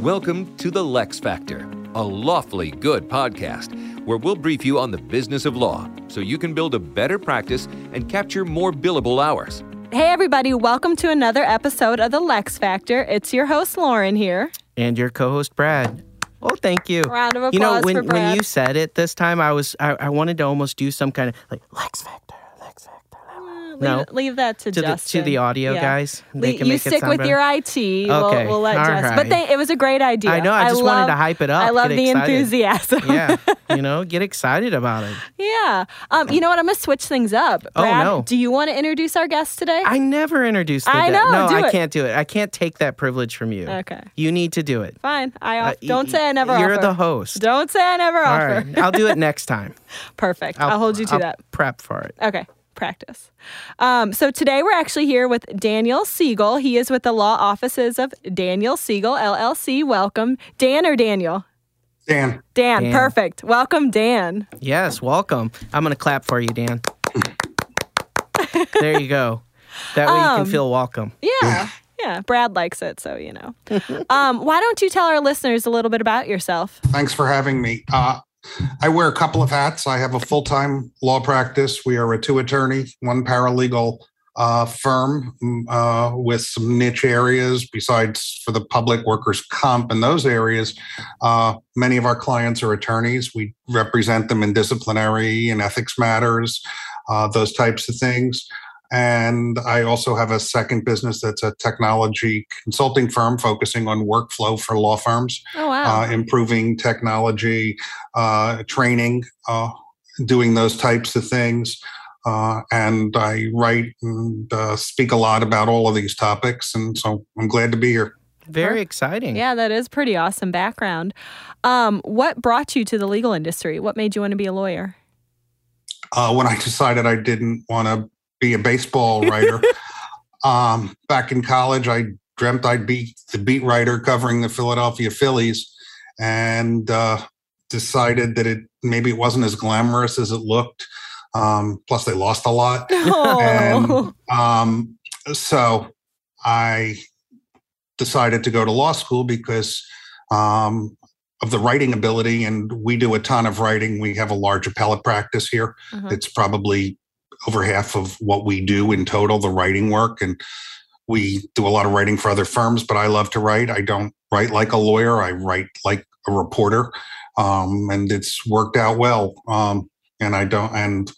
Welcome to the LeXFactor, a lawfully good podcast where we'll brief you on the business of law so you can build a better practice and capture more billable hours. Hey, everybody, welcome to another episode of The LeXFactor. It's your host, Lauren, here. and your co-host Brad. Oh, thank you. Round of applause you know, when for Brad. when you said it this time, I was I, I wanted to almost do some kind of like Lex Factor, Lex Factor. Leave, no. leave that to, To the, Justin. to the audio Yeah. guys, Le- can you make stick with better. your IT. We'll, Okay, we'll let all Justin. But they, it was a great idea. I know, I just wanted love- to hype it up, I love the excited. enthusiasm. yeah, you know, get excited about it. yeah. Um, you know what? I'm going to switch things up. Oh, Brad, no. Do you want to introduce our guest today? I never introduced. The I know, No, I it. can't do it. I can't take that privilege from you. Okay. You need to do it. Fine. I Uh, don't y- say I never You're offer. the host. Don't say I never All offer. right, I'll do it next time. Perfect. I'll, hold you to I'll that. Prep for it. Okay, practice. Um, so today we're actually here with Daniel Siegel. He is with the law offices of Daniel Siegel LLC. Welcome, Dan or Daniel? Dan, Dan, Dan. perfect. Welcome, Dan. Yes, welcome. I'm gonna clap for you, Dan. there you go. That way you Um, can feel welcome. Yeah. Yeah, Brad likes it, so you know. um, why don't you tell our listeners a little bit about yourself? thanks for having me. Uh, I wear a couple of hats. I have a full time law practice. We are a two attorney, one paralegal uh, firm mm, uh, with some niche areas besides for the public workers' comp and those areas. Uh, many of our clients are attorneys. We represent them in disciplinary and ethics matters, uh, those types of things. And I also have a second business that's a technology consulting firm focusing on workflow for law firms Oh wow. uh, improving technology, uh, training, uh, doing those types of things. Uh, and I write and uh, speak a lot about all of these topics. And so I'm glad to be here. Very exciting. yeah, that is pretty awesome background. Um, what brought you to the legal industry? What made you want to be a lawyer? Uh, when I decided I didn't want to be a baseball writer, um, back in college, I dreamt I'd be the beat writer covering the Philadelphia Phillies and uh, decided that it maybe it wasn't as glamorous as it looked. Um, plus, they lost a lot. Oh. And um, so I decided to go to law school because um, of the writing ability. And we do a ton of writing. We have a large appellate practice here. Uh-huh. It's probably over half of what we do in total, the writing work. And we do a lot of writing for other firms, but I love to write. I don't write like a lawyer, I write like a reporter. Um, and it's worked out well. Um, and I don't, and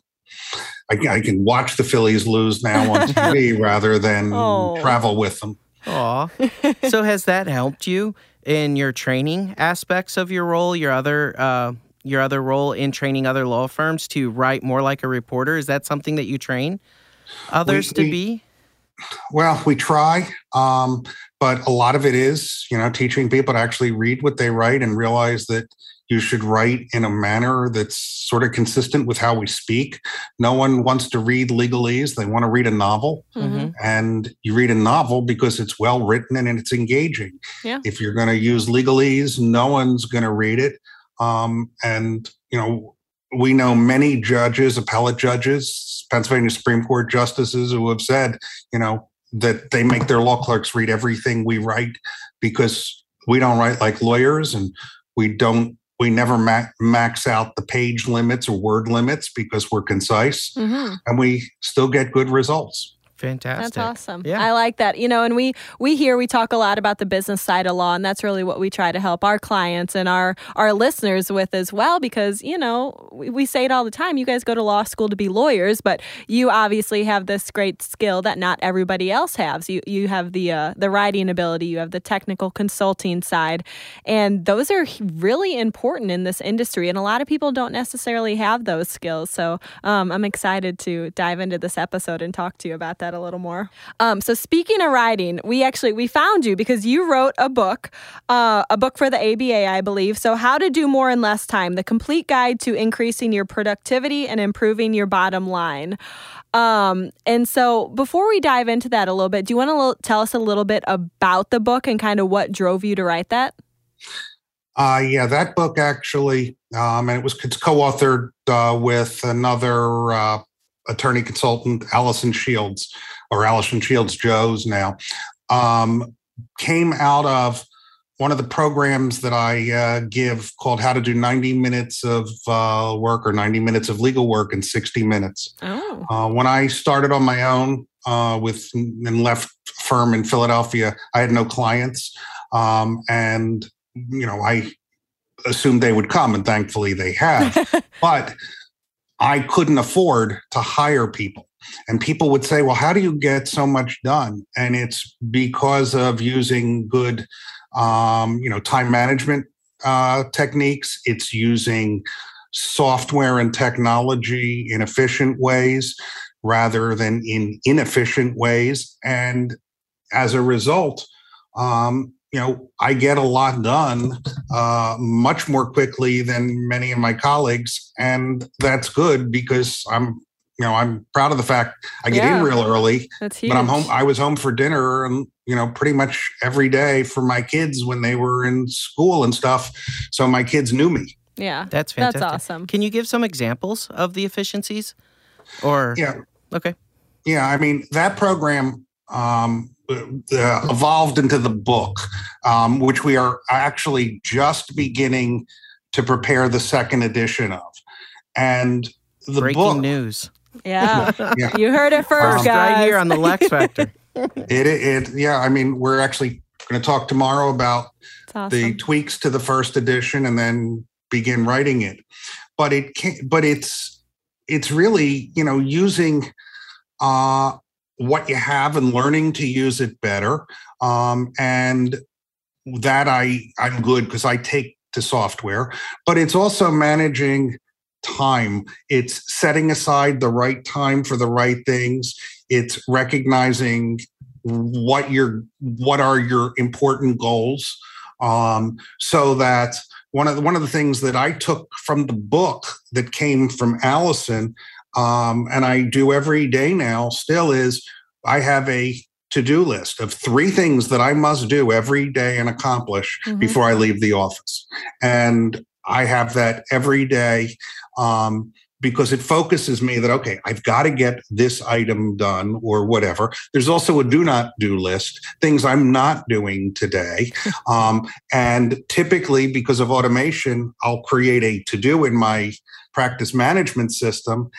I, I can watch the Phillies lose now on TV rather than Oh. travel with them. Aw. so has that helped you in your training aspects of your role, your other uh, your other role in training other law firms to write more like a reporter? Is that something that you train others to we- be? Well, we try, um, but a lot of it is, you know, teaching people to actually read what they write and realize that you should write in a manner that's sort of consistent with how we speak. No one wants to read legalese; they want to read a novel, Mhm. and you read a novel because it's well written and it's engaging. Yeah. If you're going to use legalese, no one's going to read it. Um, and you know, we know many judges, appellate judges, Pennsylvania Supreme Court justices who have said, you know, that they make their law clerks read everything we write because we don't write like lawyers and we don't we never ma- max out the page limits or word limits because we're concise Mhm. and we still get good results. Fantastic. That's awesome. Yeah. I like that. You know, and we we here we talk a lot about the business side of law, and that's really what we try to help our clients and our our listeners with as well. Because you know, we, we say it all the time. You guys go to law school to be lawyers, but you obviously have this great skill that not everybody else has. You you have the uh, the writing ability, you have the technical consulting side, and those are really important in this industry. And a lot of people don't necessarily have those skills. So um, I'm excited to dive into this episode and talk to you about that a little more. Um, so speaking of writing, we actually we found you because you wrote a book, uh, a book for the ABA, I believe. So how to do more in less time: the complete guide to increasing your productivity and improving your bottom line. Um, and so before we dive into that a little bit, do you want to tell us a little bit about the book and kind of what drove you to write that? Uh, yeah, that book actually, um, and it was co-authored uh, with another uh, attorney consultant, Allison Shields, or Allison Shields Johs now, um, came out of one of the programs that I uh, give called How to Do 90 Minutes of uh, Work or 90 Minutes of Legal Work in 60 Minutes. Oh. Uh, when I started on my own uh, with and left firm in Philadelphia, I had no clients, um, and you know I assumed they would come, and thankfully they have. but I couldn't afford to hire people. And people would say, well, how do you get so much done? And it's because of using good, um, you know, time management uh, techniques. It's using software and technology in efficient ways rather than in inefficient ways. And as a result, um, you know, I get a lot done uh, much more quickly than many of my colleagues, and that's good because I'm, you know, I'm proud of the fact I get Yeah. in real early, That's huge. but I'm home. I was home for dinner, and you know, pretty much every day for my kids when they were in school and stuff. So my kids knew me. yeah. That's That's awesome. Can you give some examples of the efficiencies? Or Yeah, okay, Yeah, I mean that program um, uh, evolved into the book, um, which we are actually just beginning to prepare the second edition of, and the breaking book news. Yeah. Yeah. You heard it first, Um, guys. right here on the LeXFactor. it, it yeah I mean we're actually going to talk tomorrow about awesome. the tweaks to the first edition and then begin writing it but it can but it's it's really you know using uh what you have and learning to use it better. Um and that i i'm good because i take to software but it's also managing time. It's setting aside the right time for the right things. It's recognizing what your what are your important goals um, so that one of the, one of the things that I took from the book that came from Allison, um, and I do every day now, still is I have a to do list of three things that I must do every day and accomplish Mhm. before I leave the office, and I have that every day. Um, because it focuses me that okay i've got to get this item done or whatever there's also a do not do list things i'm not doing today um, and typically because of automation i'll create a to do in my practice management system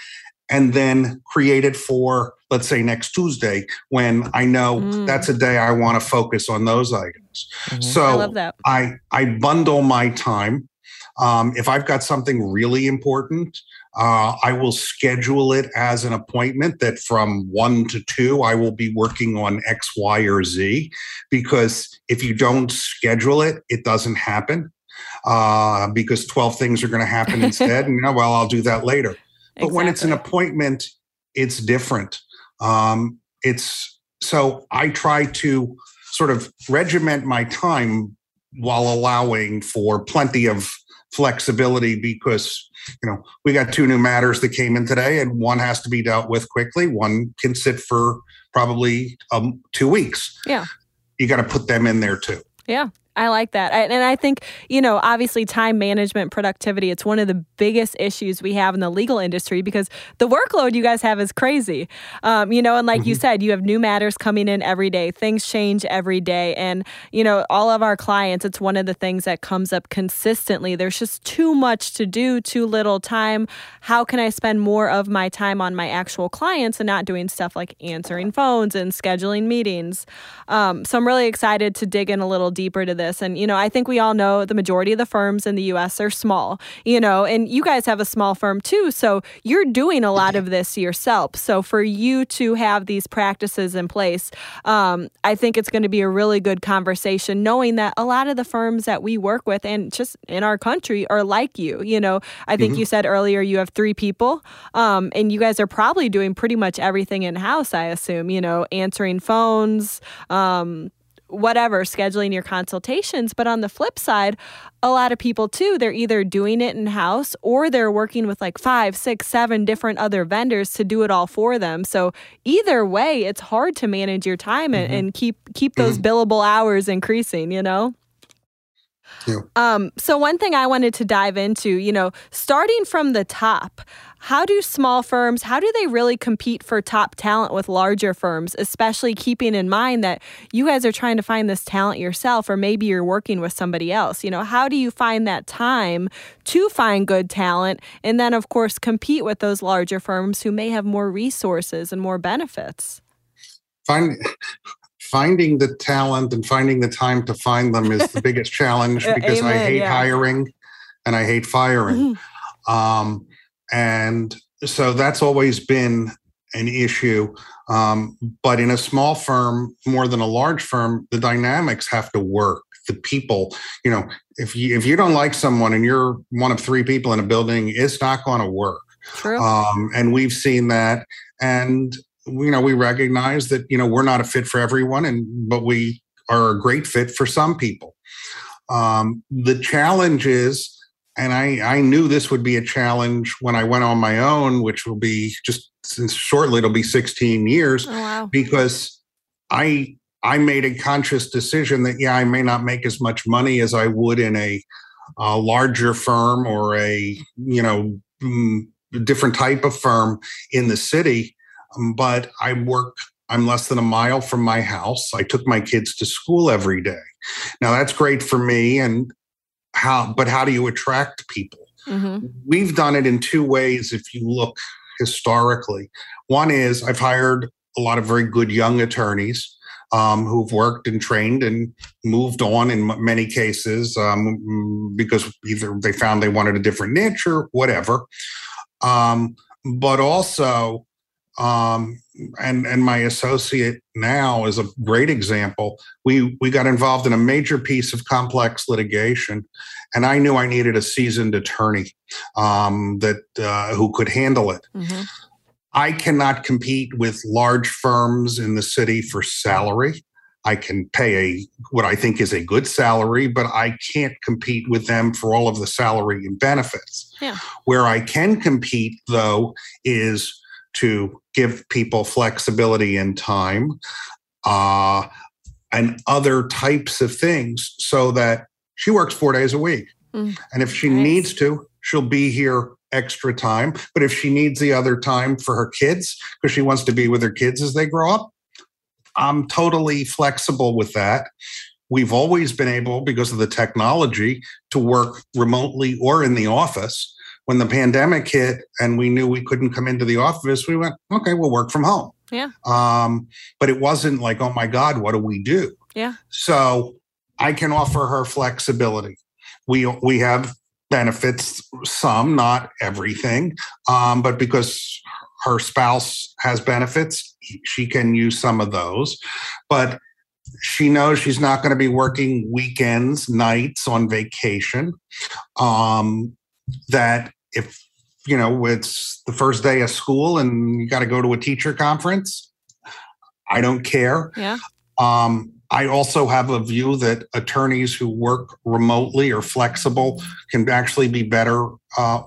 and then create it for let's say next tuesday when i know Mm. that's a day i want to focus on those items Mhm. so I. I I bundle my time. Um, if I've got something really important, uh, I will schedule it as an appointment that from one to two, I will be working on X, Y, or Z. Because if you don't schedule it, it doesn't happen. Uh, because 12 things are going to happen instead. And you know, well, I'll do that later. But when it's an appointment, it's different. Um, it's so I try to sort of regiment my time while allowing for plenty of flexibility because you know we got two new matters that came in today and one has to be dealt with quickly one can sit for probably um, two weeks Yeah. you got to put them in there too Yeah. I like that. And I think, you know, obviously time management, productivity, it's one of the biggest issues we have in the legal industry because the workload you guys have is crazy. Um, you know, and like you said, you have new matters coming in every day, things change every day. And, you know, all of our clients, it's one of the things that comes up consistently. There's just too much to do, too little time. How can I spend more of my time on my actual clients and not doing stuff like answering phones and scheduling meetings? Um, so I'm really excited to dig in a little deeper to this. And, you know, I think we all know the majority of the firms in the US are small, you know, and you guys have a small firm too. So you're doing a lot of this yourself. So for you to have these practices in place, um, I think it's going to be a really good conversation, knowing that a lot of the firms that we work with and just in our country are like you. You know, I think you said earlier you have three people, um, and you guys are probably doing pretty much everything in house, I assume, you know, answering phones, um, whatever, scheduling your consultations. But on the flip side, a lot of people too, they're either doing it in house or they're working with like five, six, seven different other vendors to do it all for them. So either way, it's hard to manage your time and, mm-hmm. and keep keep those mm-hmm. billable hours increasing, you know? Um, so one thing I wanted to dive into, you know, starting from the top, how do small firms, how do they really compete for top talent with larger firms, especially keeping in mind that you guys are trying to find this talent yourself or maybe you're working with somebody else? You know, how do you find that time to find good talent and then of course compete with those larger firms who may have more resources and more benefits? Find finding the talent and finding the time to find them is the biggest challenge because Amen, I hate yeah. hiring and I hate firing. Um, and so that's always been an issue. Um, but in a small firm, more than a large firm, the dynamics have to work. The people, you know, if you if you don't like someone and you're one of three people in a building, it's not going to work. True. Um, and we've seen that. And you know, we recognize that you know we're not a fit for everyone, and but we are a great fit for some people. Um, the challenge is, and I I knew this would be a challenge when I went on my own, which will be just since shortly it'll be 16 years oh wow. because I I made a conscious decision that yeah I may not make as much money as I would in a, a larger firm or a you know mm, different type of firm in the city, but I work. I'm less than a mile from my house. I took my kids to school every day. Now that's great for me and how but how do you attract people? hmm we've done it in two ways if you look historically. One is I've hired a lot of very good young attorneys um, who've worked and trained and moved on in m- many cases um, because either they found they wanted a different niche or whatever. Um, but also, um, and and my associate now is a great example. We we got involved in a major piece of complex litigation, and I knew I needed a seasoned attorney um, that uh, who could handle it. hmm I cannot compete with large firms in the city for salary. I can pay a what I think is a good salary, but I can't compete with them for all of the salary and benefits. Yeah. Where I can compete though is to give people flexibility and time uh, and other types of things so that she works four days a week. Mm, and if she nice. needs to, she'll be here extra time. But if she needs the other time for her kids, because she wants to be with her kids as they grow up, I'm totally flexible with that. We've always been able, because of the technology, to work remotely or in the office. When the pandemic hit and we knew we couldn't come into the office, we went, okay, we'll work from home. Yeah. Um, but it wasn't like, oh my God, what do we do? Yeah. So I can offer her flexibility. We we have benefits, some, not everything, um, but because her spouse has benefits, she can use some of those. But she knows she's not going to be working weekends, nights on vacation. Um, that if you know it's the first day of school and you got to go to a teacher conference, I don't care. Yeah. Um, I also have a view that attorneys who work remotely or flexible can actually be better uh,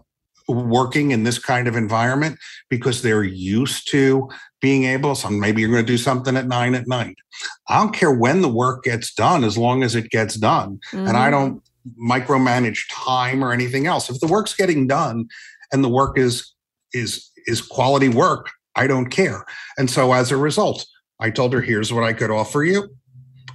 working in this kind of environment because they're used to being able. So maybe you're going to do something at nine at night. I don't care when the work gets done as long as it gets done, and I Mhm. don't micromanage time or anything else. If the work's getting done and the work is is is quality work, I don't care. And so as a result, I told her, here's what I could offer you.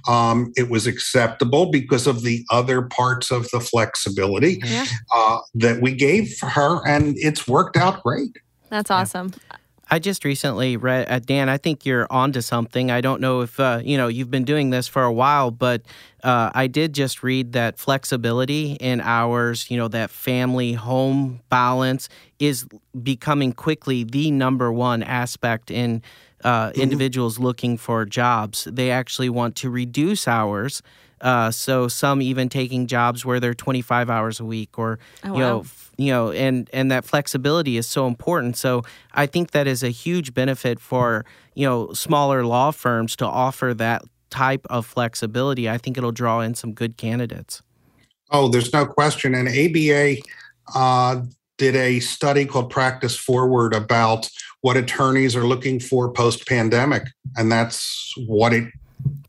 Um, it was acceptable because of the other parts of the flexibility Yeah. uh, that we gave her, and it's worked out great. That's awesome. I just recently read, uh, Dan, I think you're onto something. I don't know if, uh, you know, you've been doing this for a while, but uh, I did just read that flexibility in hours, you know, that family home balance is becoming quickly the number one aspect in uh, individuals looking for jobs. They actually want to reduce hours. Uh, so some even taking jobs where they're 25 hours a week or, Oh, you know, wow. F- you know, and and that flexibility is so important. So I think that is a huge benefit for you know smaller law firms to offer that type of flexibility. I think it'll draw in some good candidates. Oh, there's no question. And ABA uh, did a study called Practice Forward about what attorneys are looking for post pandemic. And that's what it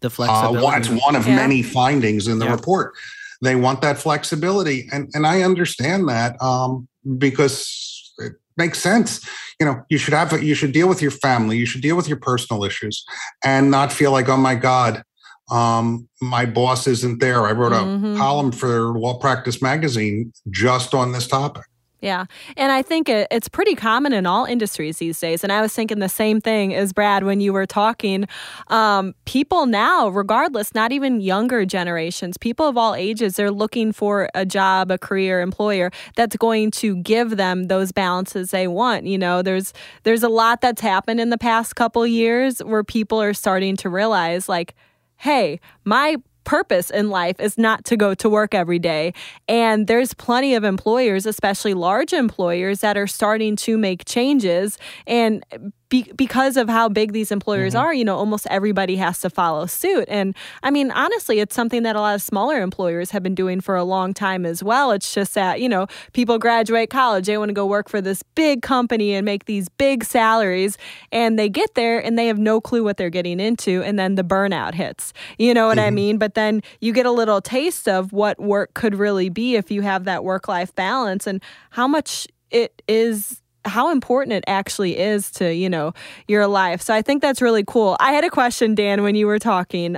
The uh, flexibility. one- it's one of Yeah. many findings in the Yeah. report. They want that flexibility. And and i understand that um, because it makes sense. You know you should have you should deal with your family you should deal with your personal issues and not feel like oh my god um, my boss isn't there. I wrote a mm-hmm. column for law practice magazine just on this topic yeah. And I think it, it's pretty common in all industries these days. And I was thinking the same thing as Brad when you were talking. Um, people now, regardless, not even younger generations, people of all ages, they're looking for a job, a career, employer that's going to give them those balances they want. You know, there's there's a lot that's happened in the past couple years where people are starting to realize like, hey, my purpose in life is not to go to work every day. And there's plenty of employers, especially large employers, that are starting to make changes and be, because of how big these employers mm-hmm. are, you know, almost everybody has to follow suit. And I mean, honestly, it's something that a lot of smaller employers have been doing for a long time as well. It's just that, you know, people graduate college, they want to go work for this big company and make these big salaries. And they get there and they have no clue what they're getting into. And then the burnout hits. You know what mm-hmm. I mean? But then you get a little taste of what work could really be if you have that work life balance and how much it is how important it actually is to, you know, your life. So I think that's really cool. I had a question, Dan, when you were talking.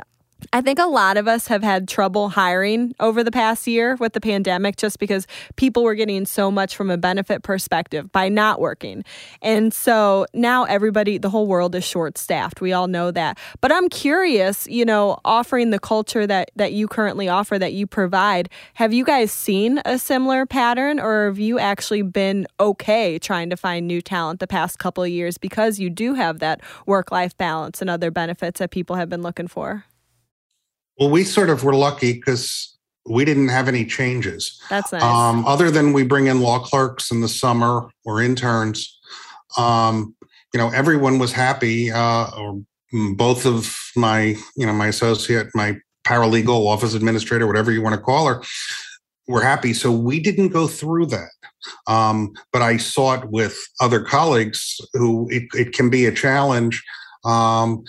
I think a lot of us have had trouble hiring over the past year with the pandemic just because people were getting so much from a benefit perspective by not working. And so now everybody, the whole world is short staffed. We all know that. But I'm curious, you know, offering the culture that, that you currently offer, that you provide, have you guys seen a similar pattern or have you actually been okay trying to find new talent the past couple of years because you do have that work life balance and other benefits that people have been looking for? Well, we sort of were lucky because we didn't have any changes. That's nice. Um, other than we bring in law clerks in the summer or interns, um, you know, everyone was happy. Uh, both of my, you know, my associate, my paralegal, office administrator, whatever you want to call her, were happy. So we didn't go through that. Um, but I saw it with other colleagues who it, it can be a challenge. Um,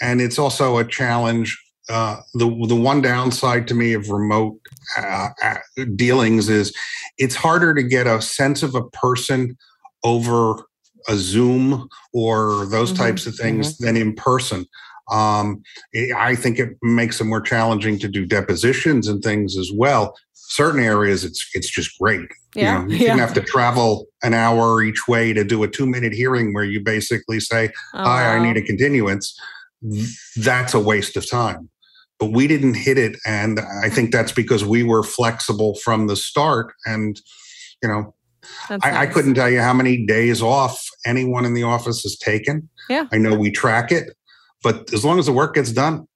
and it's also a challenge uh, the the one downside to me of remote uh, dealings is it's harder to get a sense of a person over a Zoom or those mm-hmm. types of things mm-hmm. than in person. Um, I think it makes it more challenging to do depositions and things as well. Certain areas, it's it's just great. Yeah, you, know, you yeah. have to travel an hour each way to do a two minute hearing where you basically say, oh, "Hi, wow. I need a continuance." That's a waste of time but we didn't hit it. And I think that's because we were flexible from the start. And, you know, I, nice. I, couldn't tell you how many days off anyone in the office has taken. Yeah. I know we track it, but as long as the work gets done,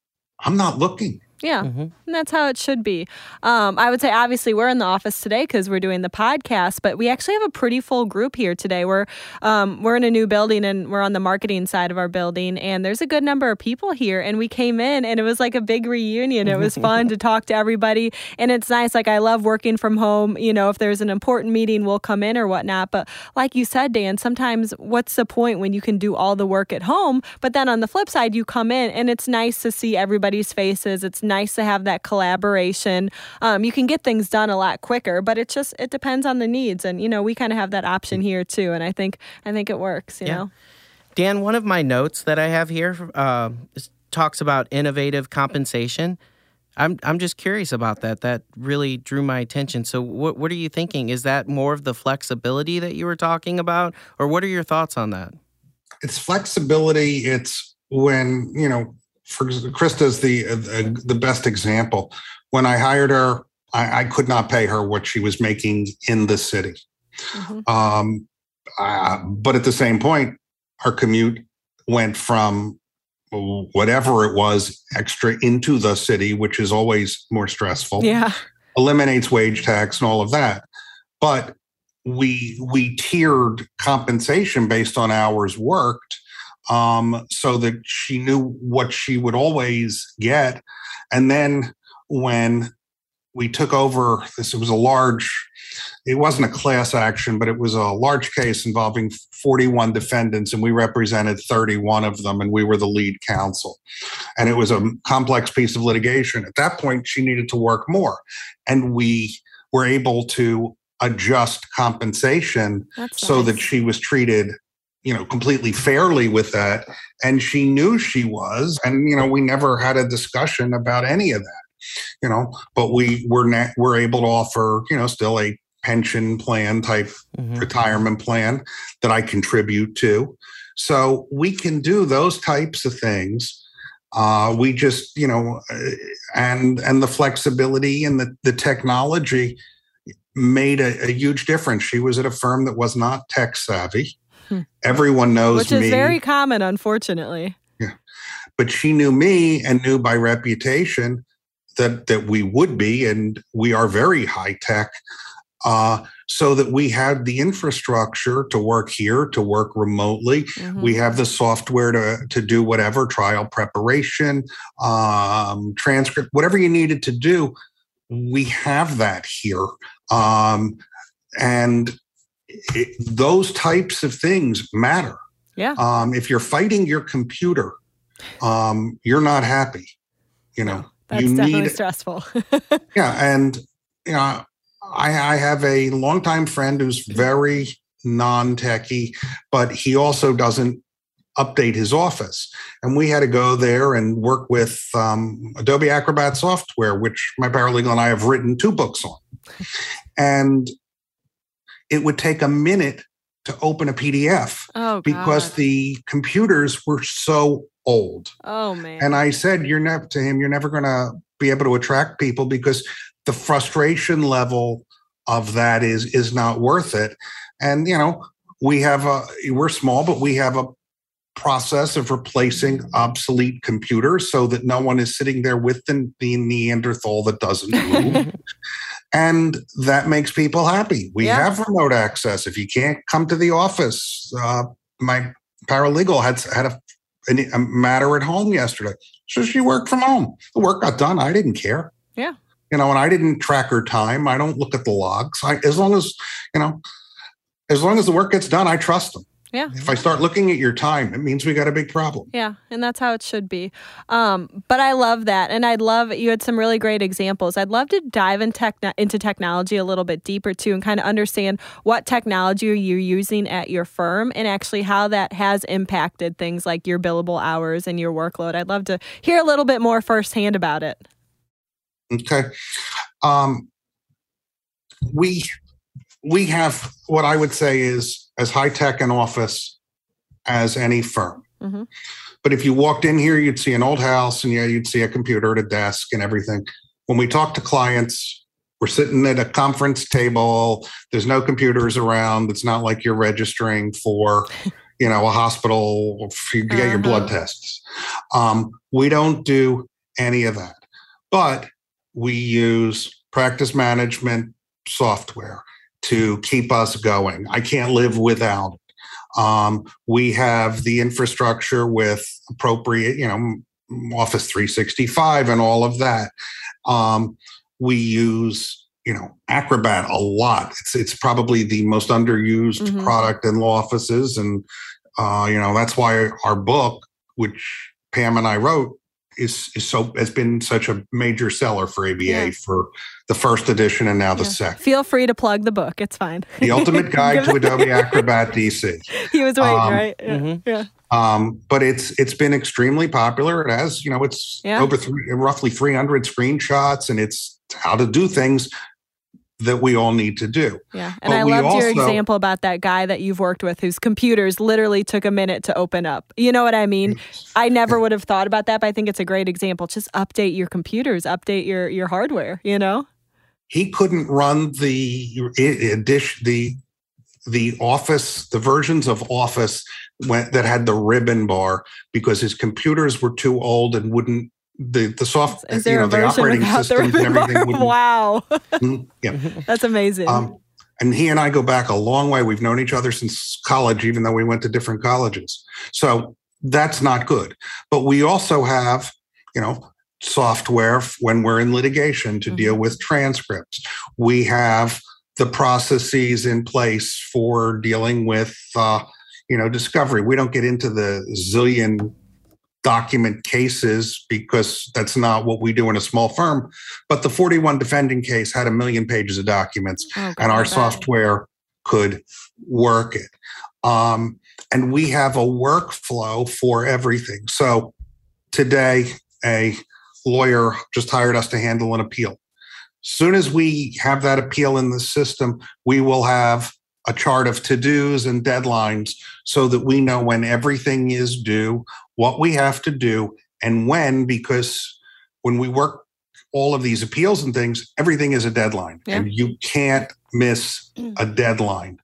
I'm not looking. Yeah, mm-hmm. and that's how it should be. Um, I would say, obviously, we're in the office today because we're doing the podcast, but we actually have a pretty full group here today. We're um, we're in a new building and we're on the marketing side of our building, and there's a good number of people here. And we came in, and it was like a big reunion. It was fun to talk to everybody, and it's nice. Like I love working from home. You know, if there's an important meeting, we'll come in or whatnot. But like you said, Dan, sometimes what's the point when you can do all the work at home? But then on the flip side, you come in, and it's nice to see everybody's faces. It's nice to have that collaboration. Um, you can get things done a lot quicker, but it just it depends on the needs, and you know we kind of have that option here too. And I think I think it works. You yeah. know, Dan, one of my notes that I have here uh, talks about innovative compensation. I'm I'm just curious about that. That really drew my attention. So, what what are you thinking? Is that more of the flexibility that you were talking about, or what are your thoughts on that? It's flexibility. It's when you know for Krista's the uh, the best example. When I hired her, I, I, could not pay her what she was making in the city. Mm-hmm. Um, uh, but at the same point, her commute went from whatever it was extra into the city, which is always more stressful. Yeah, eliminates wage tax and all of that. But we we tiered compensation based on hours worked um, so that she knew what she would always get. And then when we took over this. It was a large. It wasn't a class action, but it was a large case involving 41 defendants, and we represented 31 of them, and we were the lead counsel. And it was a complex piece of litigation. At that point, she needed to work more, and we were able to adjust compensation That's so that she was treated you know completely fairly with that and she knew she was and you know we never had a discussion about any of that you know but we were not we're able to offer you know still a pension plan type Mhm. retirement plan that I contribute to. So we can do those types of things. Uh, we just, you know, uh, and and the flexibility and the the technology made a, a huge difference. She was at a firm that was not tech savvy. Hmm. Everyone knows Which is me, very common, unfortunately. Yeah. but she knew me and knew by reputation that that we would be, and we are very high tech. Uh, so that we had the infrastructure to work here, to work remotely. Mhm. We have the software to to do whatever trial preparation, um, transcript, whatever you needed to do. We have that here, um, and it, those types of things matter. Yeah. Um, if you're fighting your computer, um, you're not happy. You know, That's you definitely need stressful. yeah, and you know, I, I have a longtime friend who's very non-techy, but he also doesn't update his office. And we had to go there and work with um, Adobe Acrobat software, which my paralegal and I have written two books on. And it would take a minute to open a PDF oh, because the computers were so old. oh man. And I said, "You're never to him. You're never going to be able to attract people because the frustration level of that is is not worth it." And you know, we have a we're small, but we have a process of replacing obsolete computers so that no one is sitting there with the, the Neanderthal that doesn't move. and that makes people happy. We Yeah. have remote access. If you can't come to the office, uh, my paralegal had had a a matter at home yesterday. So she worked from home. The work got done. I didn't care. Yeah. You know, and I didn't track her time. I don't look at the logs. I, as long as, you know, as long as the work gets done, I trust them. Yeah. If I start looking at your time, it means we got a big problem. Yeah, and that's how it should be. Um, but I love that, and I'd love you had some really great examples. I'd love to dive in tech, into technology a little bit deeper too, and kind of understand what technology you're using at your firm, and actually how that has impacted things like your billable hours and your workload. I'd love to hear a little bit more firsthand about it. Okay. Um, we we have what I would say is as high tech an office as any firm. Mhm. But if you walked in here, you'd see an old house, and yeah, you'd see a computer at a desk and everything. When we talk to clients, we're sitting at a conference table. There's no computers around. It's not like you're registering for, you know, a hospital to get your blood Uh-huh. tests. Um, we don't do any of that, but we use practice management software to keep us going. I can't live without it. Um, we have the infrastructure with appropriate, you know, Office 365 and all of that. Um, we use, you know, Acrobat a lot. It's it's probably the most underused Mhm. product in law offices, and uh, you know that's why our book, which Pam and I wrote, is is so has been such a major seller for ABA Yeah. for the first edition and now the Yeah. second. Feel free to plug the book; it's fine. The Ultimate Guide to Adobe Acrobat DC. he was waiting, Um, right? Yeah. mhm. yeah. Um, but it's it's been extremely popular. It has, you know, it's Yeah. over three, roughly 300 screenshots, and it's how to do things that we all need to do. Yeah. And But I loved your example about that guy that you've worked with whose computers literally took a minute to open up. You know what I mean? I never would have thought about that, but I think it's a great example. Just update your computers, update your your hardware, you know? He couldn't run the edition, the the Office, the versions of Office went, that had the ribbon bar because his computers were too old and wouldn't the the soft Is you know a the operating the systems and everything Wow. Mm, yeah. That's amazing. Um, and he and I go back a long way. We've known each other since college, even though we went to different colleges. So that's not good. But we also have, you know, software when we're in litigation to deal with transcripts. We have the processes in place for dealing with, uh, you know, discovery. We don't get into the zillion document cases because that's not what we do in a small firm. But the 41 defending case had a million pages of documents Oh, and our software could work it. Um, and we have a workflow for everything. So today, a lawyer just hired us to handle an appeal. Soon as we have that appeal in the system, we will have a chart of to dos and deadlines so that we know when everything is due, what we have to do, and when, because when we work all of these appeals and things, everything is a deadline, Yeah. and you can't miss a deadline.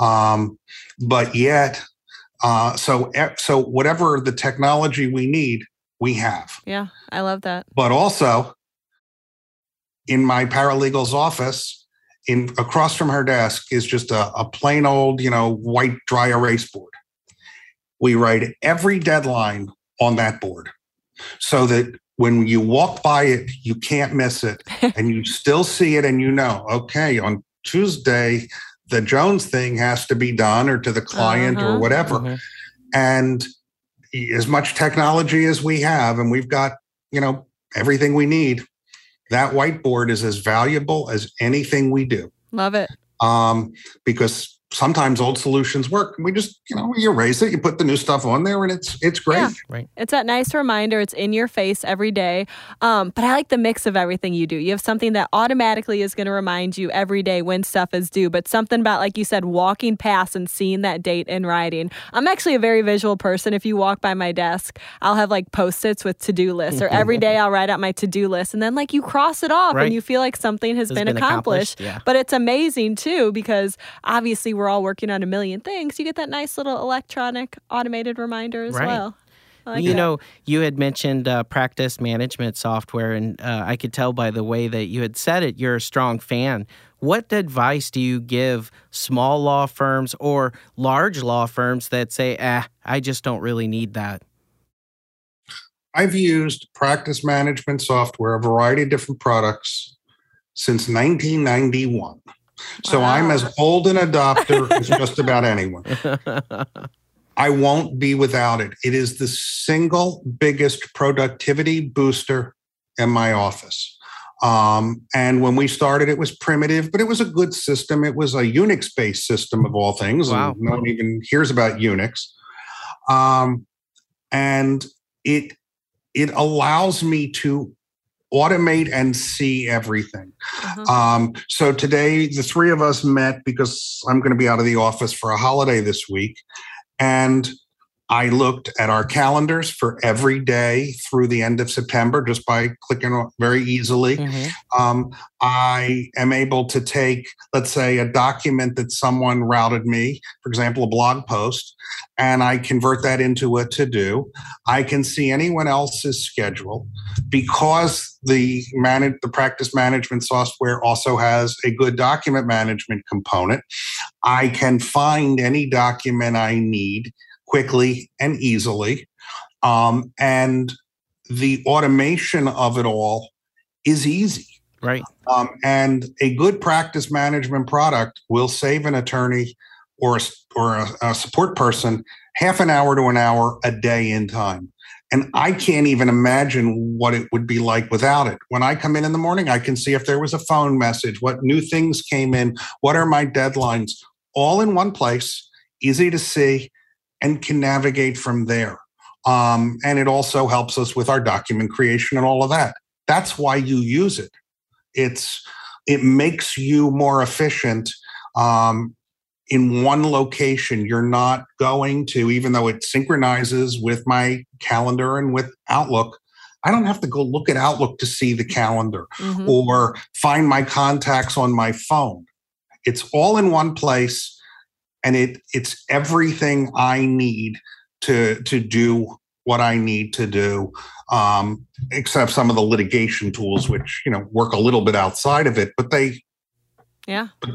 Um, but yet, uh, so so whatever the technology we need, we have. Yeah, I love that. But also, in my paralegal's office, in across from her desk is just a, a plain old, you know, white dry erase board. We write every deadline on that board so that when you walk by it, you can't miss it and you still see it and you know, okay, on Tuesday, the Jones thing has to be done or to the client Uh-huh. or whatever. Mhm. And as much technology as we have, and we've got, you know, everything we need, that whiteboard is as valuable as anything we do. Love it. Um, because sometimes old solutions work. We just, you know, you erase it, you put the new stuff on there, and it's it's great. Yeah. It's that nice reminder. It's in your face every day. Um, but I like the mix of everything you do. You have something that automatically is going to remind you every day when stuff is due, but something about, like you said, walking past and seeing that date in writing. I'm actually a very visual person. If you walk by my desk, I'll have like post its with to do lists, or every day I'll write out my to do list. And then, like, you cross it off Right. and you feel like something has, Has been, been accomplished. accomplished, yeah. But it's amazing too because obviously we're all working on a million things. You get that nice little electronic automated reminder as Right. well. I like you that. know, you had mentioned uh, practice management software, and uh, I could tell by the way that you had said it, you're a strong fan. What advice do you give small law firms or large law firms that say, ah, I just don't really need that? I've used practice management software, a variety of different products since 1991. So I'm as old an adopter as just about anyone. I won't be without it. It is the single biggest productivity booster in my office. Um, and when we started, it was primitive, but it was a good system. It was a Unix based system of all things. Wow. And no one even hears about Unix. Um, and it it allows me to automate and see everything. Uh-huh. Um, so today, the three of us met because I'm going to be out of the office for a holiday this week. And I looked at our calendars for every day through the end of September just by clicking very easily. Mhm. Um, I am able to take, let's say, a document that someone routed me, for example, a blog post, and I convert that into a to do. I can see anyone else's schedule because the manage, the practice management software also has a good document management component. I can find any document I need quickly and easily. Um, and the automation of it all is easy. Right. Um, and a good practice management product will save an attorney or a, or a, a support person half an hour to an hour a day in time. And I can't even imagine what it would be like without it. When I come in in the morning, I can see if there was a phone message, what new things came in, what are my deadlines, all in one place, easy to see, and can navigate from there. Um, and it also helps us with our document creation and all of that. That's why you use it. It's it makes you more efficient um, in one location. You're not going to, even though it synchronizes with my calendar and with Outlook. I don't have to go look at Outlook to see the calendar Mhm. or find my contacts on my phone. It's all in one place and it it's everything I need to to do what I need to do, um, except some of the litigation tools, which you know work a little bit outside of it, but they Yeah. But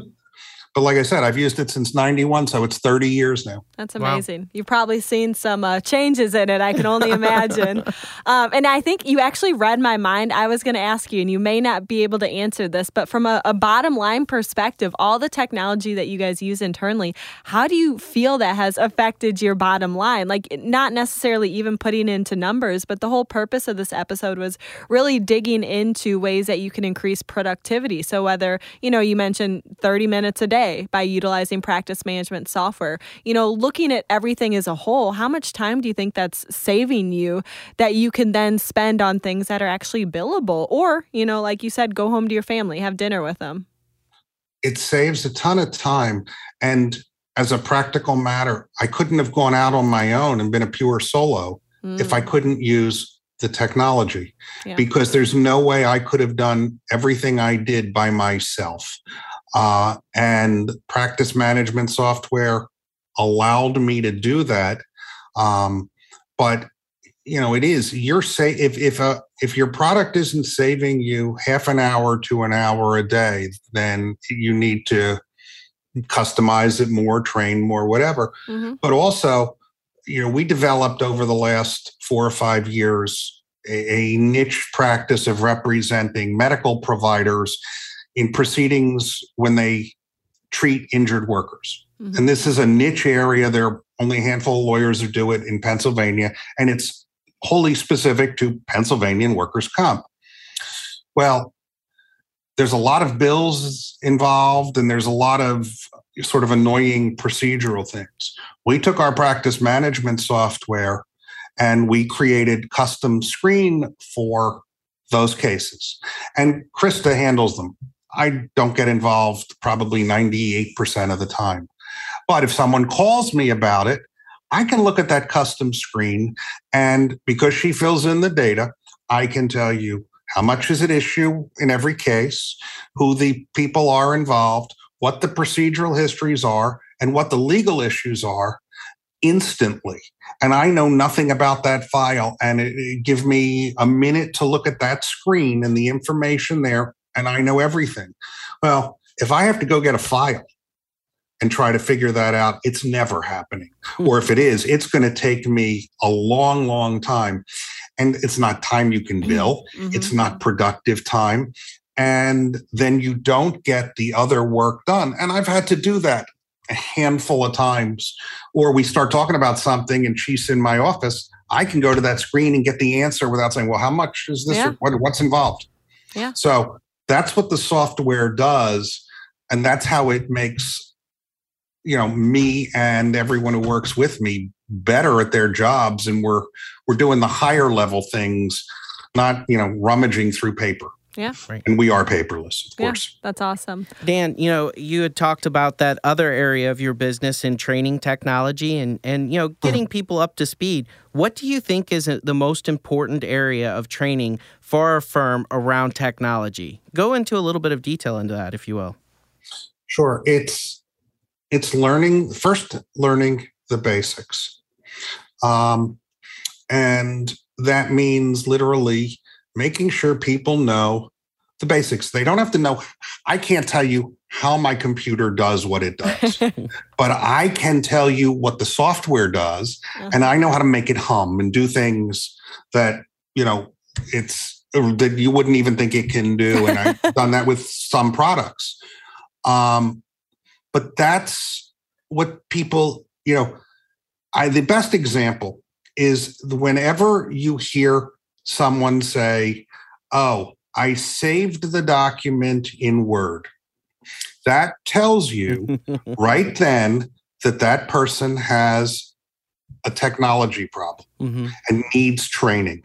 like I said, I've used it since 91, so it's 30 years now. That's Wow. amazing. You've probably seen some uh, changes in it. I can only imagine. um, and I think you actually read my mind. I was going to ask you, and you may not be able to answer this, but from a, a bottom line perspective, all the technology that you guys use internally, how do you feel that has affected your bottom line? Like, not necessarily even putting into numbers, but the whole purpose of this episode was really digging into ways that you can increase productivity. So, whether, you know, you mentioned 30 minutes a day by utilizing practice management software, you know, looking at everything as a whole, how much time do you think that's saving you that you can then spend on things that are actually billable? Or, you know, like you said, go home to your family, have dinner with them. It saves a ton of time. And as a practical matter, I couldn't have gone out on my own and been a pure solo if I mm. couldn't use the technology Yeah. because there's no way I could have done everything I did by myself. Uh, and practice management software allowed me to do that. Um, but you know, it is you're say if if a if your product isn't saving you half an hour to an hour a day, then you need to customize it more, train more, whatever Mhm. but also you know we developed over the last four or five years a, a niche practice of representing medical providers in proceedings when they treat injured workers Mhm. and this is a niche area there are only a handful of lawyers who do it in pennsylvania and it's wholly specific to pennsylvanian workers comp well there's a lot of bills involved and there's a lot of sort of annoying procedural things. We took our practice management software and we created custom screen for those cases. And Krista handles them. I don't get involved probably 98% of the time. But if someone calls me about it, I can look at that custom screen and because she fills in the data, I can tell you how much is at issue in every case, who the people are involved, what the procedural histories are, and what the legal issues are instantly. And I know nothing about that file. And it, it give me a minute to look at that screen and the information there, and I know everything. Well, if I have to go get a file and try to figure that out, it's never happening. or if it is, it's going to take me a long, long time. And it's not time you can bill. Mhm. It's not productive time. And then you don't get the other work done. And I've had to do that a handful of times. Or we start talking about something and she's in my office. I can go to that screen and get the answer without saying, well, how much is this? Yeah. What, what's involved? Yeah. So that's what the software does. And that's how it makes, you know, me and everyone who works with me better at their jobs. And we're, we're doing the higher level things, not, you know, rummaging through paper. Yeah. Right. And we are paperless, of Yeah, course. that's awesome. Dan, you know, you had talked about that other area of your business in training technology and and you know, getting people up to speed. What do you think is the most important area of training for our firm around technology? Go into a little bit of detail into that if you will. Sure. It's it's learning first learning the basics. Um, and that means literally making sure people know the basics. They don't have to know. I can't tell you how my computer does what it does, but I can tell you what the software does, and I know how to make it hum and do things that you know it's that you wouldn't even think it can do. And I've done that with some products. Um, but that's what people, you know, I the best example is whenever you hear someone say, "Oh, I saved the document in Word." That tells you right then that that person has a technology problem hmm and needs training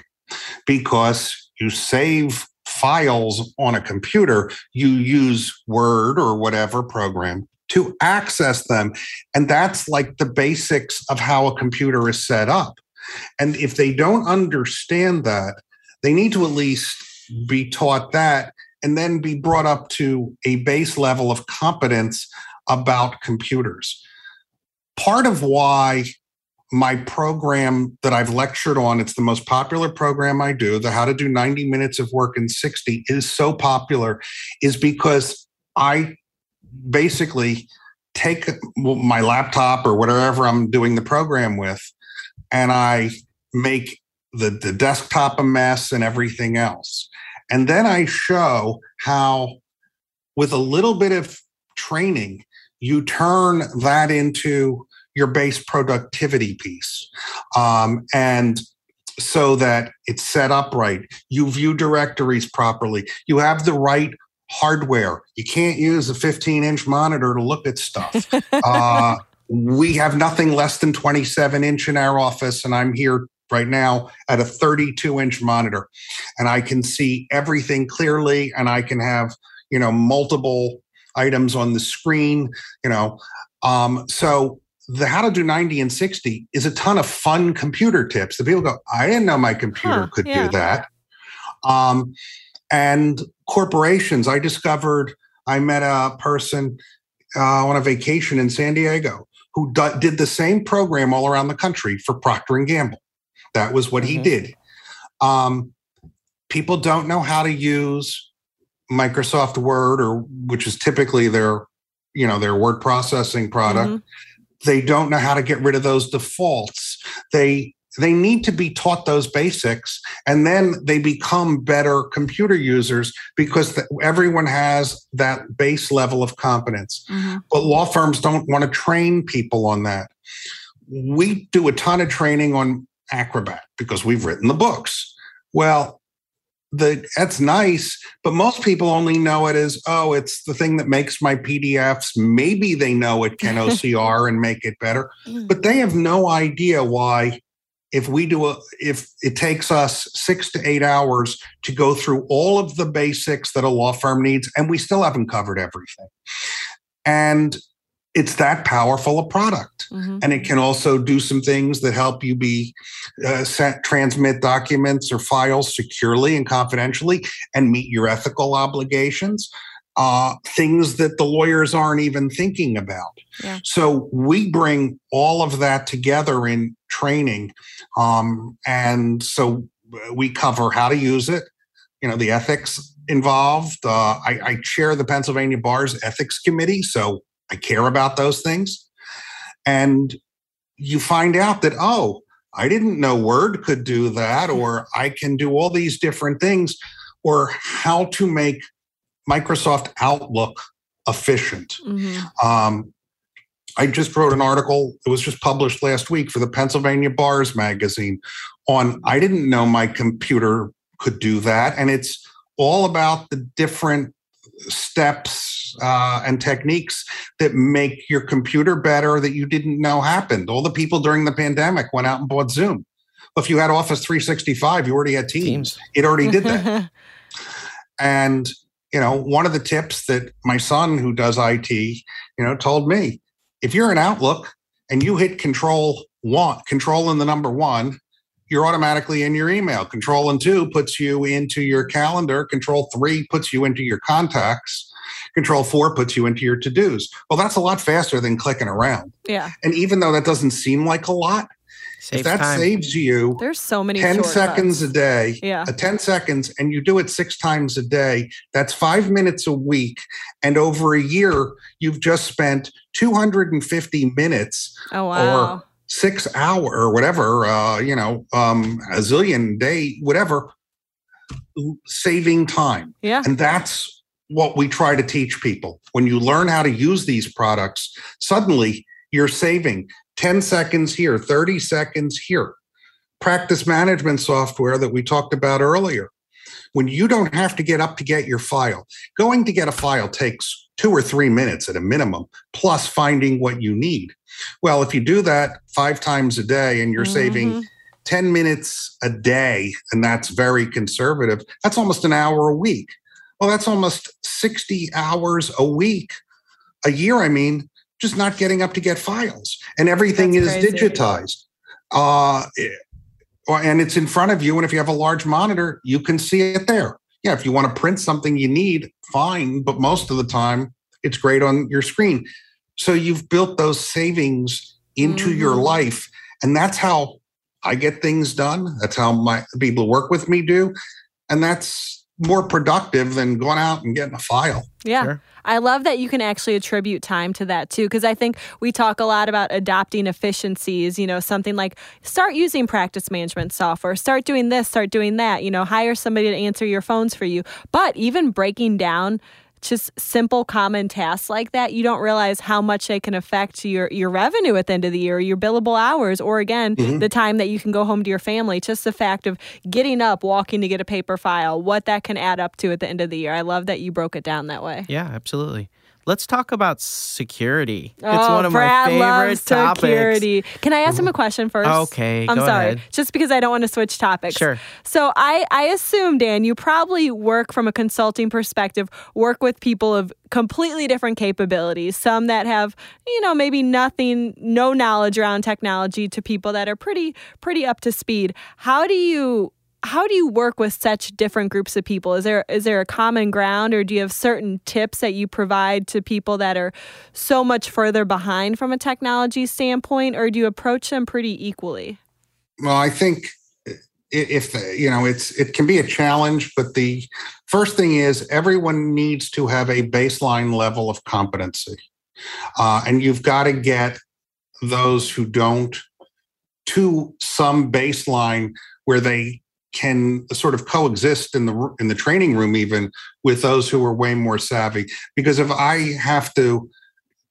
because you save files on a computer, you use Word or whatever program to access them. And that's like the basics of how a computer is set up. And if they don't understand that, they need to at least be taught that and then be brought up to a base level of competence about computers. Part of why my program that I've lectured on, it's the most popular program I do, the How to Do 90 Minutes of Work in 60, is so popular, is because I basically take my laptop or whatever I'm doing the program with, and I make the, the desktop a mess and everything else. And then I show how, with a little bit of training, you turn that into your base productivity piece. Um, and so that it's set up right. You view directories properly. You have the right hardware. You can't use a 15 inch monitor to look at stuff. uh, we have nothing less than 27 inch in our office, and I'm here right now at a 32 inch monitor and I can see everything clearly and I can have, you know, multiple items on the screen, you know. Um, so the how to do 90 and 60 is a ton of fun computer tips. The people go, I didn't know my computer huh, could yeah. do that. Um, and corporations, I discovered I met a person uh, on a vacation in San Diego who d- did the same program all around the country for Procter and Gamble. That was what mm-hmm. he did. Um, people don't know how to use Microsoft Word, or which is typically their, you know, their word processing product. Mm-hmm. They don't know how to get rid of those defaults. They they need to be taught those basics and then they become better computer users because everyone has that base level of competence mm-hmm. but law firms don't want to train people on that we do a ton of training on Acrobat because we've written the books. Well, the that's nice, but most people only know it as oh, it's the thing that makes my PDFs. Maybe they know it can OCR and make it better, mm. but they have no idea why. If we do a, if it takes us six to eight hours to go through all of the basics that a law firm needs, and we still haven't covered everything. And it's that powerful a product. Mm-hmm. And it can also do some things that help you be uh, transmit documents or files securely and confidentially and meet your ethical obligations. Uh, things that the lawyers aren't even thinking about. Yeah. So we bring all of that together in training. Um, and so we cover how to use it, you know, the ethics involved. Uh, I, I chair the Pennsylvania Bar's Ethics Committee. So I care about those things. And you find out that, oh, I didn't know Word could do that, or I can do all these different things, or how to make Microsoft Outlook efficient. Mm-hmm. Um, I just wrote an article, it was just published last week for the Pennsylvania Bars magazine on I didn't know my computer could do that. And it's all about the different steps uh, and techniques that make your computer better that you didn't know happened. All the people during the pandemic went out and bought Zoom. Well, if you had Office 365, you already had Teams. Teams. It already did that. and you know, one of the tips that my son, who does IT, you know, told me, if you're in Outlook and you hit Control One, Control in the number one, you're automatically in your email. Control and two puts you into your calendar. Control three puts you into your contacts. Control four puts you into your to dos. Well, that's a lot faster than clicking around. Yeah. And even though that doesn't seem like a lot, Saves if that time. saves you there's so many 10 seconds a day yeah a 10 seconds and you do it six times a day that's five minutes a week and over a year you've just spent 250 minutes oh, wow. or six hour or whatever, uh, you know, um, a zillion day, whatever, saving time. Yeah. And that's what we try to teach people. When you learn how to use these products, suddenly you're saving 10 seconds here, 30 seconds here. Practice management software that we talked about earlier. When you don't have to get up to get your file, going to get a file takes two or three minutes at a minimum, plus finding what you need. Well, if you do that five times a day and you're mm-hmm. saving 10 minutes a day, and that's very conservative, that's almost an hour a week. Well, that's almost 60 hours a week, a year, I mean, just not getting up to get files. And everything that's is crazy. digitized. Uh, eh, and it's in front of you. And if you have a large monitor, you can see it there. Yeah, if you want to print something you need, fine. But most of the time, it's great on your screen. So you've built those savings into mm-hmm. your life. And that's how I get things done. That's how my people who work with me do. And that's more productive than going out and getting a file. Yeah. Sure. I love that you can actually attribute time to that too, because I think we talk a lot about adopting efficiencies, you know, something like start using practice management software, start doing this, start doing that, you know, hire somebody to answer your phones for you. But even breaking down just simple common tasks like that you don't realize how much they can affect your your revenue at the end of the year your billable hours or again Mhm. the time that you can go home to your family just the fact of getting up walking to get a paper file what that can add up to at the end of the year i love that you broke it down that way Yeah, absolutely. Let's talk about security. it's oh, one of Brad my favorite topics. security. Can I ask him a question first? Okay, I'm sorry. ahead. Just because I don't want to switch topics. Sure. So I, I assume, Dan, you probably work from a consulting perspective, work with people of completely different capabilities. Some that have, you know, maybe nothing, no knowledge around technology to people that are pretty, pretty up to speed. How do you how do you work with such different groups of people? Is there is there a common ground or do you have certain tips that you provide to people that are so much further behind from a technology standpoint or do you approach them pretty equally? Well, I think if you know it's it can be a challenge, but the first thing is everyone needs to have a baseline level of competency, uh, and you've got to get those who don't to some baseline where they can sort of coexist in the in the training room even with those who are way more savvy. Because if i have to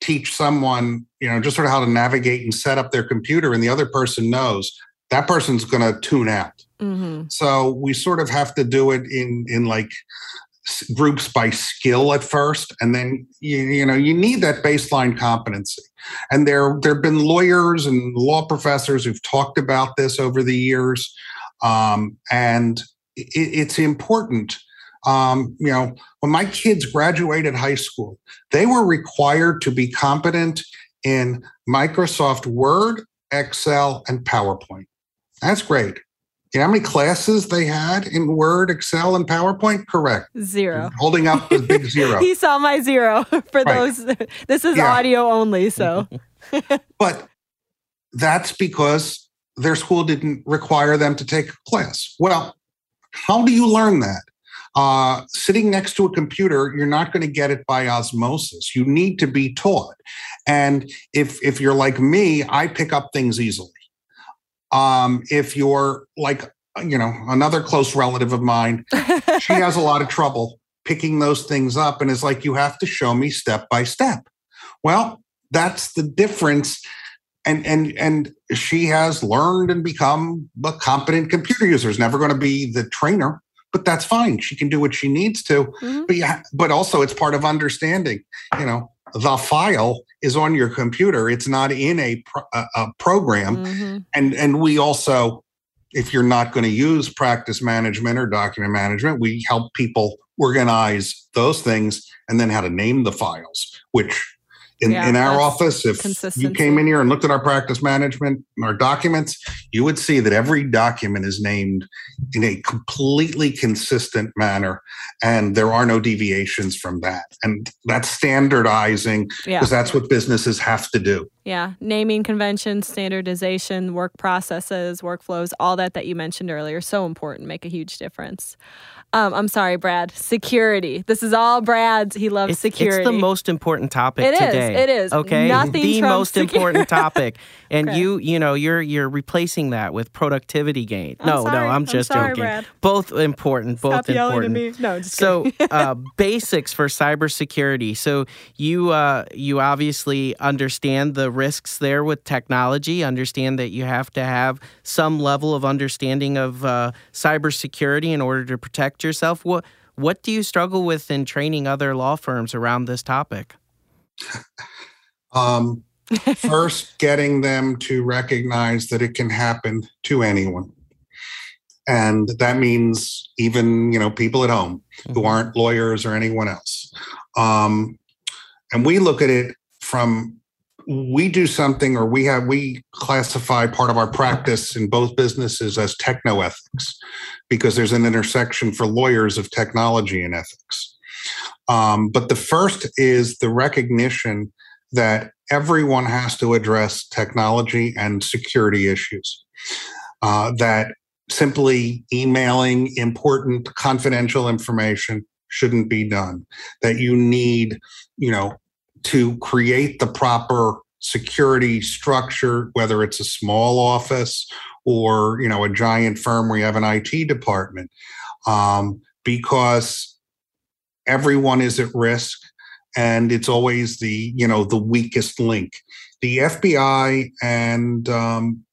teach someone you know just sort of how to navigate and set up their computer and the other person knows that person's going to tune out. Mm-hmm. so we sort of have to do it in in like groups by skill at first and then you, you know you need that baseline competency. And there there have been lawyers and law professors who've talked about this over the years um, and it, it's important um, you know when my kids graduated high school they were required to be competent in microsoft word excel and powerpoint that's great you know how many classes they had in Word, Excel, and PowerPoint? Correct. Zero. Holding up the big zero. he saw my zero for Right. those. This is Yeah. audio only, so But that's because their school didn't require them to take a class. Well, how do you learn that? Uh, sitting next to a computer, you're not going to get it by osmosis. You need to be taught. And if if you're like me, I pick up things easily. Um, if you're like you know another close relative of mine, she has a lot of trouble picking those things up and is like you have to show me step by step well that's the difference and and and she has learned and become a competent computer user. Is never going to be the trainer but that's fine. She can do what she needs to. Mhm. but yeah but also it's part of understanding you know the file is on your computer. It's not in a, pro- a, program. Mhm. and and we also if you're not going to use practice management or document management we help people organize those things and then how to name the files which in, Yeah, in our office if you came in here and looked at our practice management and our documents you would see that every document is named in a completely consistent manner and there are no deviations from that and that's standardizing yeah, because that's what businesses have to do yeah. Naming conventions, standardization, work processes, workflows, all that that you mentioned earlier, so important, make a huge difference. Um, I'm sorry, Brad. Security. This is all Brad's. He loves It's, security. it's the most important topic It is, today. it is. Okay, Nothing's the most security. important topic, and Okay. you, you know, you're you're replacing that with productivity gain. I'm no, sorry. no, I'm I'm just sorry, joking. Brad. Both important, both Stop yelling important. at me. No, So, uh, basics for cybersecurity. So, you uh, you obviously understand the risks there with technology. Understand that you have to have some level of understanding of uh, cybersecurity in order to protect yourself. What what do you struggle with in training other law firms around this topic? Um, first, getting them to recognize that it can happen to anyone. And that means even, you know, people at home who Mhm. aren't lawyers or anyone else. Um, and we look at it from we do something or we have we classify part of our practice in both businesses as technoethics because there's an intersection for lawyers of technology and ethics um, but the first is the recognition that everyone has to address technology and security issues uh, that simply emailing important confidential information shouldn't be done. That you need, you know, to create the proper security structure, whether it's a small office or you know a giant firm where you have an IT department, um, because everyone is at risk, and it's always the you know the weakest link. The FBI and um,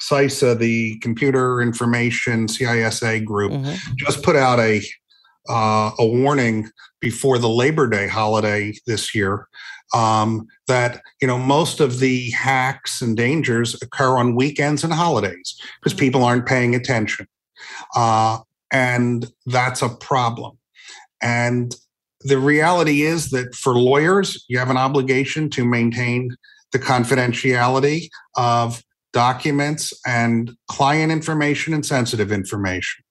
CISA, the Computer Information CISA group, mm-hmm. just put out a uh, a warning before the Labor Day holiday this year um, that you know most of the hacks and dangers occur on weekends and holidays because mm-hmm. people aren't paying attention, uh, and that's a problem. And the reality is that for lawyers, you have an obligation to maintain the confidentiality of documents and client information and sensitive information,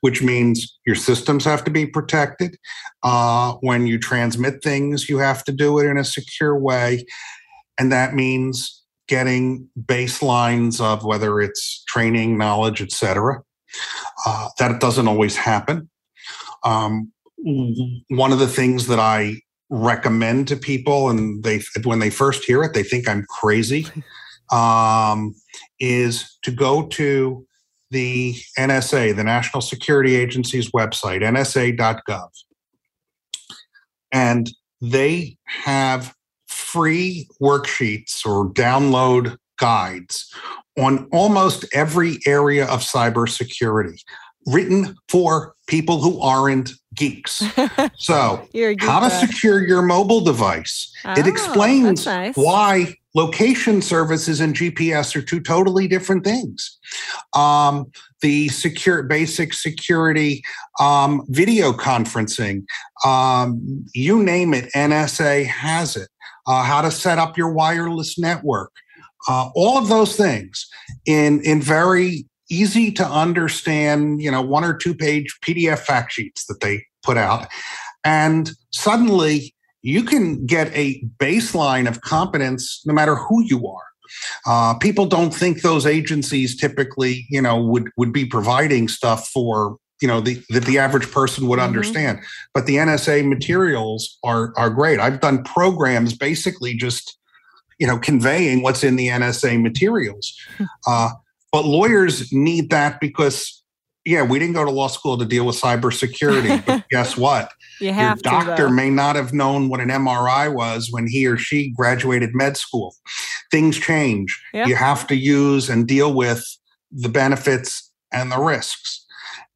which means your systems have to be protected. Uh, when you transmit things, you have to do it in a secure way. And that means getting baselines of whether it's training, knowledge, etc. Uh, that doesn't always happen. Um, one of the things that I recommend to people, and they when they first hear it, they think I'm crazy. Um, is to go to the NSA, the National Security Agency's website, nsa.gov. And they have free worksheets or download guides on almost every area of cybersecurity written for people who aren't geeks. So, how to secure your mobile device. Oh, it explains nice. why location services and GPS are two totally different things. Um, the secure basic security um, video conferencing, um, you name it, NSA has it. Uh, how to set up your wireless network, uh, all of those things in in very easy to understand, you know, one or two page PDF fact sheets that they put out. And suddenly you can get a baseline of competence no matter who you are. Uh, people don't think those agencies typically, you know, would would be providing stuff for you know the that the average person would mm-hmm. understand. But the NSA materials are are great. I've done programs basically just you know conveying what's in the NSA materials. Uh, but lawyers need that because yeah, we didn't go to law school to deal with cybersecurity. but guess what? You have Your doctor to, may not have known what an MRI was when he or she graduated med school. Things change. Yeah. You have to use and deal with the benefits and the risks.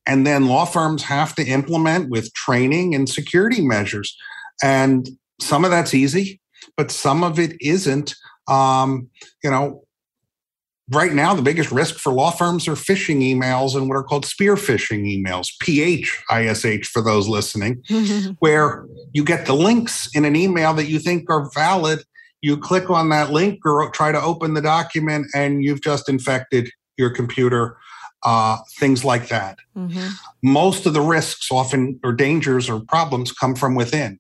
And then law firms have to implement with training and security measures. And some of that's easy, but some of it isn't. Um, you know, right now the biggest risk for law firms are phishing emails and what are called spear phishing emails phish for those listening where you get the links in an email that you think are valid you click on that link or try to open the document and you've just infected your computer uh, things like that mm-hmm. most of the risks often or dangers or problems come from within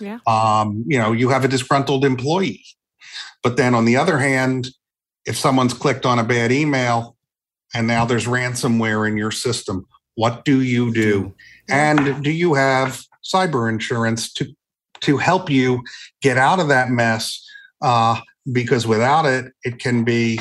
yeah. Um, you know you have a disgruntled employee but then on the other hand if someone's clicked on a bad email and now there's ransomware in your system, what do you do? And do you have cyber insurance to to help you get out of that mess? Uh, because without it, it can be,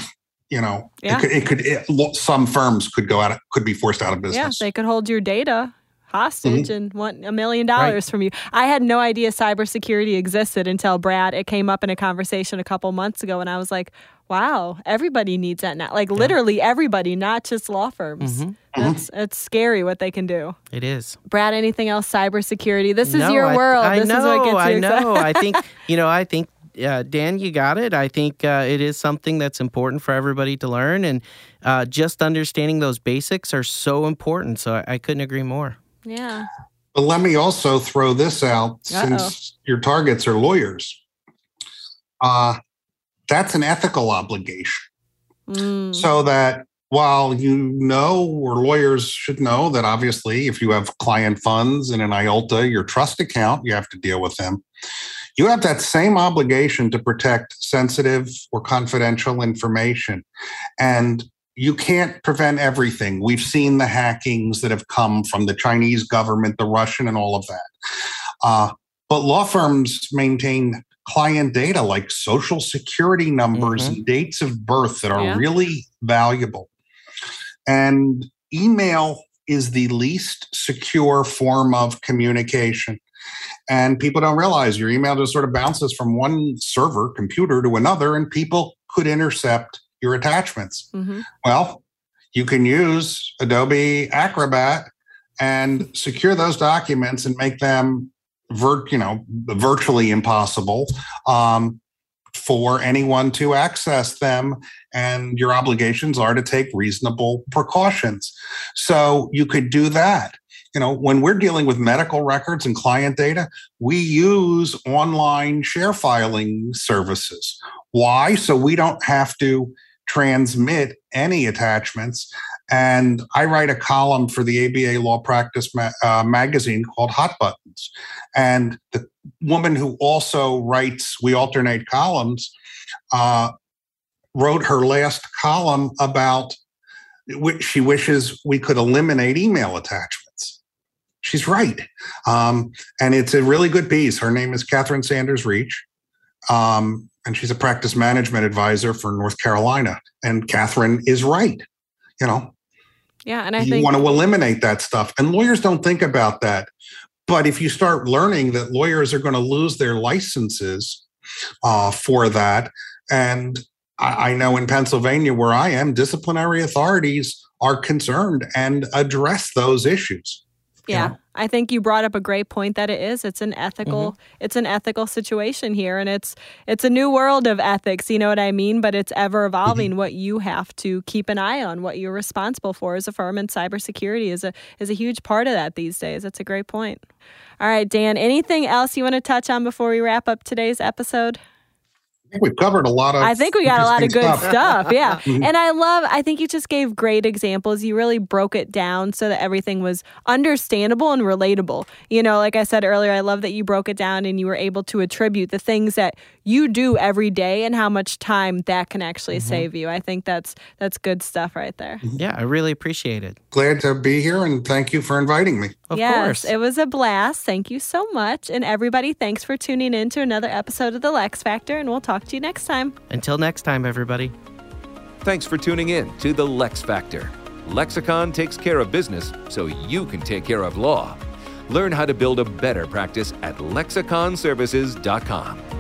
you know, yeah. it could, it could it, some firms could go out, could be forced out of business. Yeah, they could hold your data hostage mm-hmm. and want a million dollars from you. I had no idea cybersecurity existed until Brad. It came up in a conversation a couple months ago, and I was like, "Wow, everybody needs that now. Like yeah. literally everybody, not just law firms." Mm-hmm. It's it's scary what they can do. It is. Brad, anything else cybersecurity? This is no, your world. I, this know. is what gets you I know. I think you know. I think uh, Dan, you got it. I think uh, it is something that's important for everybody to learn, and uh, just understanding those basics are so important. So I, I couldn't agree more. Yeah. But let me also throw this out Uh-oh. since your targets are lawyers. Uh, that's an ethical obligation. Mm. So that while you know, or lawyers should know, that obviously if you have client funds in an IOLTA, your trust account, you have to deal with them. You have that same obligation to protect sensitive or confidential information. And you can't prevent everything. We've seen the hackings that have come from the Chinese government, the Russian, and all of that. Uh, but law firms maintain client data like social security numbers Mhm. and dates of birth that are Yeah. really valuable. And email is the least secure form of communication. And people don't realize your email just sort of bounces from one server computer to another, and people could intercept your attachments. hmm Well, you can use Adobe Acrobat and secure those documents and make them you know, virtually impossible um, for anyone to access them. And your obligations are to take reasonable precautions. So you could do that. You know, when we're dealing with medical records and client data, we use online share filing services. Why? So we don't have to transmit any attachments. And I write a column for the ABA Law Practice ma- uh, magazine called Hot Buttons. And the woman who also writes, we alternate columns, uh, wrote her last column about which she wishes we could eliminate email attachments. She's right. Um, and it's a really good piece. Her name is Catherine Sanders Reach. Um, and she's a practice management advisor for North Carolina. And Catherine is right. You know, Yeah, and I you want to eliminate that stuff. And lawyers don't think about that. But if you start learning that lawyers are going to lose their licenses uh, for that, and I, I know in Pennsylvania where I am, disciplinary authorities are concerned and address those issues. Yeah. know? I think you brought up a great point that it is. It's an ethical mm-hmm. it's an ethical situation here and it's it's a new world of ethics, you know what I mean? But it's ever evolving mm-hmm. what you have to keep an eye on, what you're responsible for as a firm and cybersecurity is a is a huge part of that these days. That's a great point. All right, Dan, anything else you want to touch on before we wrap up today's episode? I think we've covered a lot of. I think we got a lot of good interesting stuff. Yeah. Mhm. And I love, I think you just gave great examples. You really broke it down so that everything was understandable and relatable. You know, like I said earlier, I love that you broke it down and you were able to attribute the things that you do every day and how much time that can actually Mm-hmm. save you. I think that's that's good stuff right there. Yeah, I really appreciate it. Glad to be here and thank you for inviting me. Of yes, course. it was a blast. Thank you so much. And everybody, thanks for tuning in to another episode of The LeXFactor, and we'll talk to you next time. Until next time, everybody. Thanks for tuning in to the LeXFactor. Lexicon takes care of business so you can take care of law. Learn how to build a better practice at lexiconservices.com.